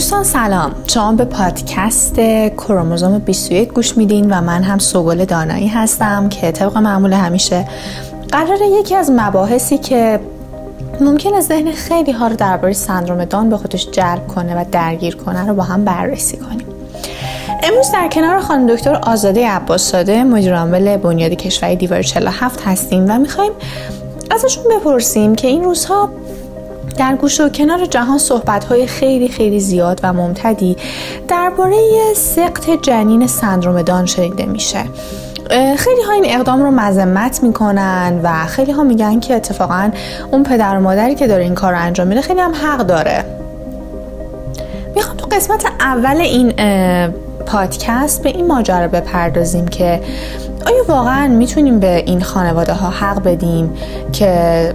دوستان سلام. شما به پادکست کروموزوم 21 گوش میدین و من هم سوگل دانایی هستم که طبق معمول همیشه قراره یکی از مباحثی که ممکنه ذهن خیلی ها رو درباره سندروم دان به خودش جلب کنه و درگیر کنه رو با هم بررسی کنیم. امروز در کنار خانم دکتر آزاده عباسزاده مدیر عامل بنیاد کشوری دیوار 47 هستیم و می‌خوایم ازشون بپرسیم که این روزها در گوش و کنار جهان صحبت های خیلی خیلی زیاد و ممتدی درباره سقط جنین سندروم دان شنیده میشه. خیلی ها این اقدام رو مذمت می‌کنن و خیلی ها میگن که اتفاقا اون پدر و مادری که داره این کار رو انجام میده خیلی هم حق داره. می‌خوام تو قسمت اول این پادکست به این ماجرا بپردازیم که آیا واقعا می‌تونیم به این خانواده ها حق بدیم که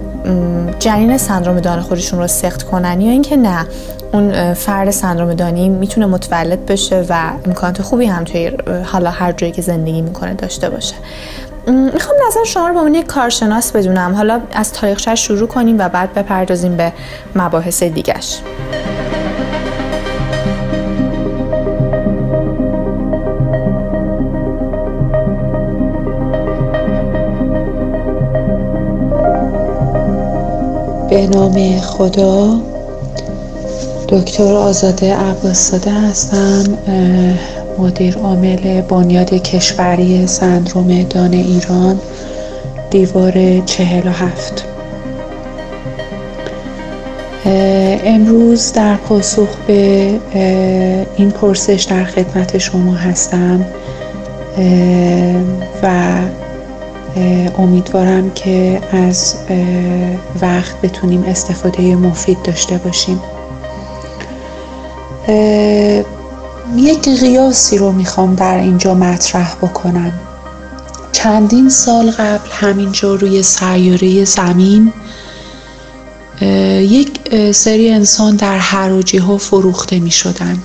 جنین سندروم دان خودشون رو سخت کنن یا اینکه نه اون فرد سندروم دانی می‌تونه متولد بشه و امکانات خوبی هم توی حالا هر جایی که زندگی می‌کنه داشته باشه؟ می‌خوام نظر شما رو به عنوان یک کارشناس بدونم. حالا از تاریخش شروع کنیم و بعد بپردازیم به مباحث دیگش به نام خدا دکتر آزاده عباسزاده هستم مدیر عامل بنیاد کشوری سندروم دان ایران دیوار چهل و هفت. امروز در پاسخ به این پرسش در خدمت شما هستم و امیدوارم که از وقت بتونیم استفاده مفید داشته باشیم. یک قیاسی رو می‌خوام در اینجا مطرح بکنم. چندین سال قبل همینجا روی سیاره زمین یک سری انسان در حراجی ها فروخته می شدن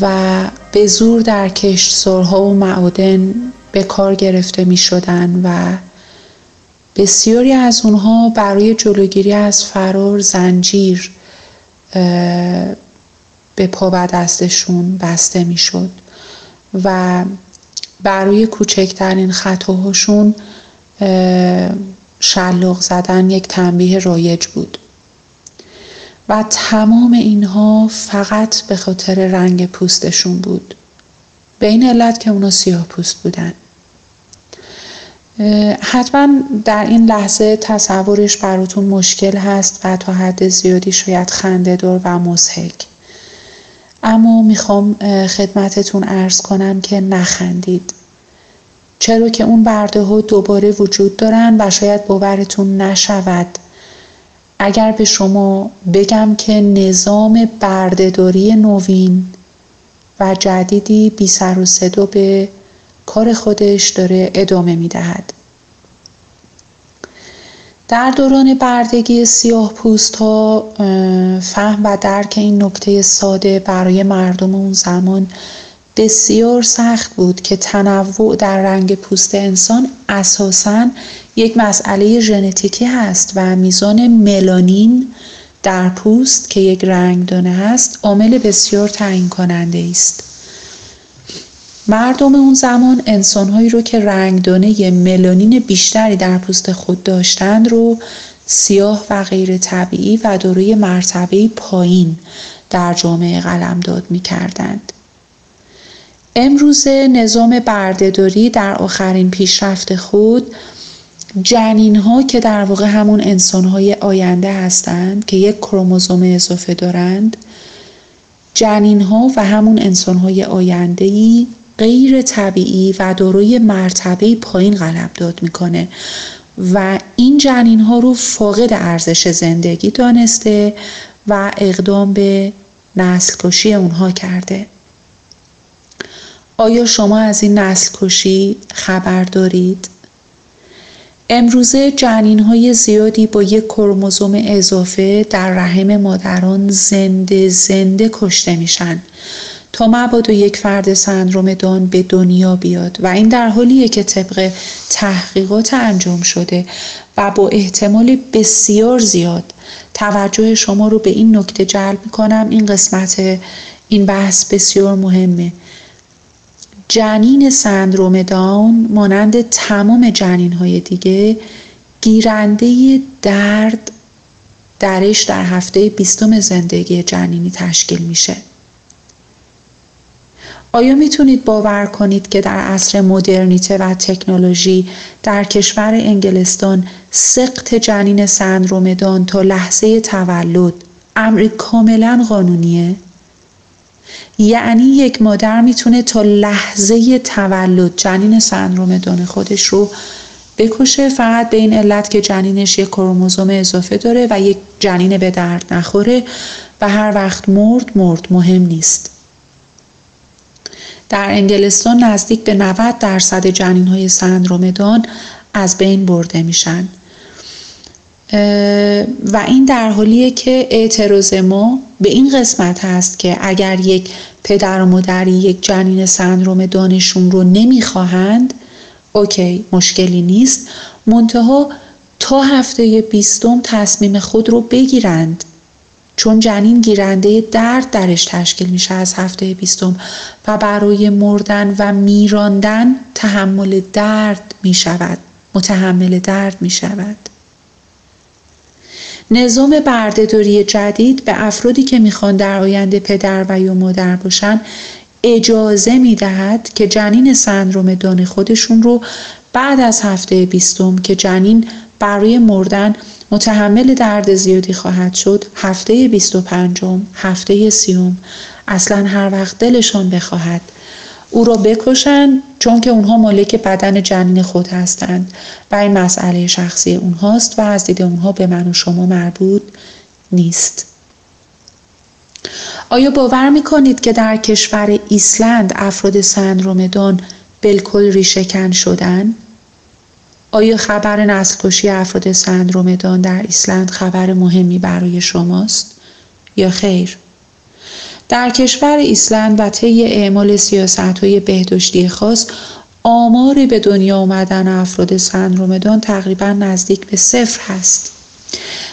و به زور در کشتزارها و معادن به کار گرفته می شدن و بسیاری از اونها برای جلوگیری از فرار زنجیر به پا و دستشون بسته می شد و برای کوچکترین خطاهاشون شلاق زدن یک تنبیه رایج بود. و تمام اینها فقط به خاطر رنگ پوستشون بود. به این علت که اونا سیاه پوست بودن. حتما در این لحظه تصورش براتون مشکل هست و تا حد زیادی شاید خنده دار و مزهک اما می‌خوام خدمتتون ارز کنم که نخندید. چرا که اون برده ها دوباره وجود دارن و شاید باورتون نشود. اگر به شما بگم که نظام بردهداری نوین و جدیدی بی سر و صدا به کار خودش داره ادامه می دهد. در دوران بردگی سیاه پوست ها فهم و درک این نکته ساده برای مردم اون زمان بسیار سخت بود که تنوع در رنگ پوست انسان اساساً یک مسئله ژنتیکی هست و میزان ملانین در پوست که یک رنگدانه هست عامل بسیار تعیین کننده است مردم اون زمان انسانهایی رو که رنگدانه ملانین بیشتری در پوست خود داشتند رو سیاه و غیر طبیعی و دارای مرتبه پایین در جامعه قلمداد می کردند. امروزه نظام بردهداری در آخرین پیشرفت خود جنین ها که در واقع همون انسان های آینده هستند که یک کروموزوم اضافه دارند جنین ها و همون انسان های آینده ای غیر طبیعی و داروی مرتبه پایین قلمداد می‌کنه و این جنین ها رو فاقد ارزش زندگی دانسته و اقدام به نسل کشی اونها کرده آیا شما از این نسل کشی خبر دارید؟ امروزه جنین های زیادی با یک کروموزوم اضافه در رحم مادران زنده زنده کشته میشن. تا مبادا یک فرد سندروم دان به دنیا بیاد و این در حالیه که طبق تحقیقات انجام شده و با احتمال بسیار زیاد توجه شما رو به این نکته جلب کنم این قسمت این بحث بسیار مهمه. جنین سندروم داون مانند تمام جنین های دیگه گیرنده درد درش در هفته بیستم زندگی جنینی تشکیل میشه آیا می‌تونید باور کنید که در عصر مدرنیته و تکنولوژی در کشور انگلستان سقط جنین سندروم دان تا لحظه تولد امر کاملا قانونیه؟ یعنی یک مادر می‌تونه تا لحظه تولد جنین سندروم دان خودش رو بکشه. فقط به این علت که جنینش یک کروموزوم اضافه داره و یک جنین به درد نخوره و هر وقت مرد مرد مهم نیست. در انگلستان نزدیک به 90 درصد جنین های سندروم دان از بین برده میشن. و این در حالیه که اعتراض ما به این قسمت هست که اگر یک پدر و مادری یک جنین سندروم دانشون رو نمی‌خواهند اوکی مشکلی نیست. منتها تا هفته بیستم تصمیم خود رو بگیرند. چون جنین گیرنده درد درش تشکیل میشه از هفته بیستم و برای مردن و میراندن تحمل درد می‌شود متحمل درد می‌شود. نظام بردهداری جدید به افرادی که می‌خوان در آینده پدر و یا مادر باشن اجازه می‌دهد که جنین سندروم دان خودشون رو بعد از هفته بیستم که جنین برای مردن متحمل درد زیادی خواهد شد هفته 25 هفته سیوم. اصلا هر وقت دلشان بخواهد. او را بکشند چون که اونها مالک بدن جنین خود هستند و این مسئله شخصی اونهاست و از دید اونها به من و شما مربوط نیست آیا باور می کنید که در کشور ایسلند افراد سندروم دان بالکل ریشهکن شدن؟ آیا خبر نسل کشی افراد سندروم دان در ایسلند خبر مهمی برای شماست؟ یا خیر؟ در کشور ایسلند و طی اعمال سیاست های بهداشتی خاص آمار به دنیا آمدن افراد سندروم دان تقریبا نزدیک به صفر هست.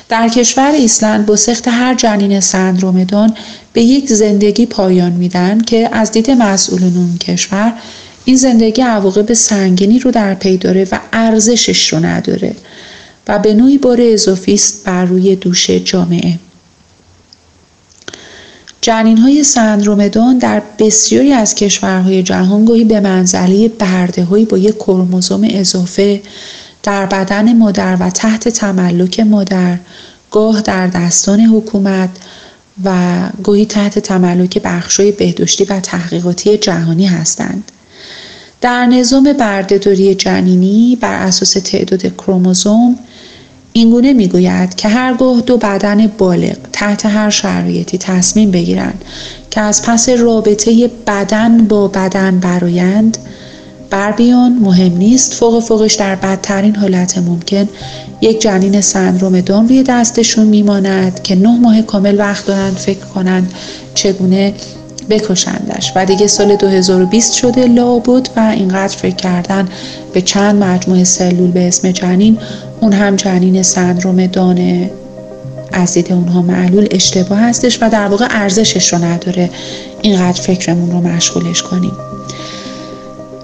در کشور ایسلند با سخت هر جنین سندروم دان به یک زندگی پایان میدن که از دید مسئولان اون کشور این زندگی عواقب سنگینی رو در پی داره و ارزشش رو نداره و به نوعی بار اضافی است بر روی دوش جامعه جنین های سندروم دان در بسیاری از کشورهای جهان گاهی به منزله برده با یک کروموزوم اضافه در بدن مادر و تحت تملک مادر گاه در دستان حکومت و گاهی تحت تملک بخشای بهداشتی و تحقیقاتی جهانی هستند. در نظام بردهداری جنینی بر اساس تعداد کروموزوم اینگونه می‌گوید که هرگاه دو بدن بالغ تحت هر شرایطی تصمیم بگیرند که از پس رابطه بدن با بدن برایند بر بیان مهم نیست فوق فوقش در بدترین حالت ممکن یک جنین سندروم دام روی دستشون میماند که نه ماه کامل وقت دارند فکر کنند چگونه بکشندش و دیگه سال 2020 شده لابد و اینقدر فکر کردن به چند مجموعه سلول به اسم جنین اون هم جنین سندروم دانه از دید اونها معلول اشتباه هستش و در واقع ارزشش رو نداره. اینقدر فکرمون رو مشغولش کنیم.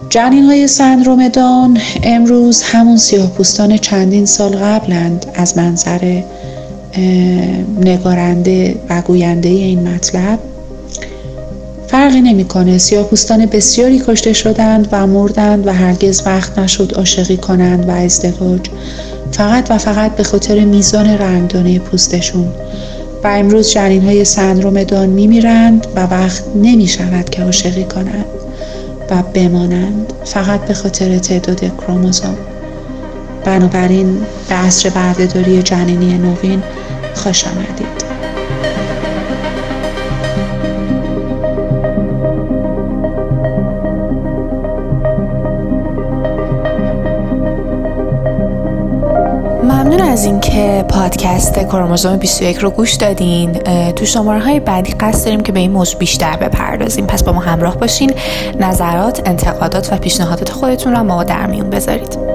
جنین های سندروم دان امروز همون سیاه پوستان چندین سال قبلند از منظر نگارنده و گوینده این مطلب. فرقی نمی‌کنه. سیاهپوستان بسیاری کشته شدند و مردند و هرگز وقت نشد عاشقی کنند و ازدواج. فقط و فقط به خاطر میزان رنگدانه پوستشون. و امروز جنین های سندروم دان میمیرند و وقت نمی شود که عاشقی کنند و بمانند. فقط به خاطر تعداد کروموزوم. بنابراین به عصر بردهداری جنینی نوین خوش آمدید. از اینکه پادکست کروموزوم 21 رو گوش دادین تو شماره های بعدی قصد داریم که به این موضوع بیشتر بپردازیم. پس با ما همراه باشین. نظرات انتقادات و پیشنهادات خودتون رو ما در میون بذارید.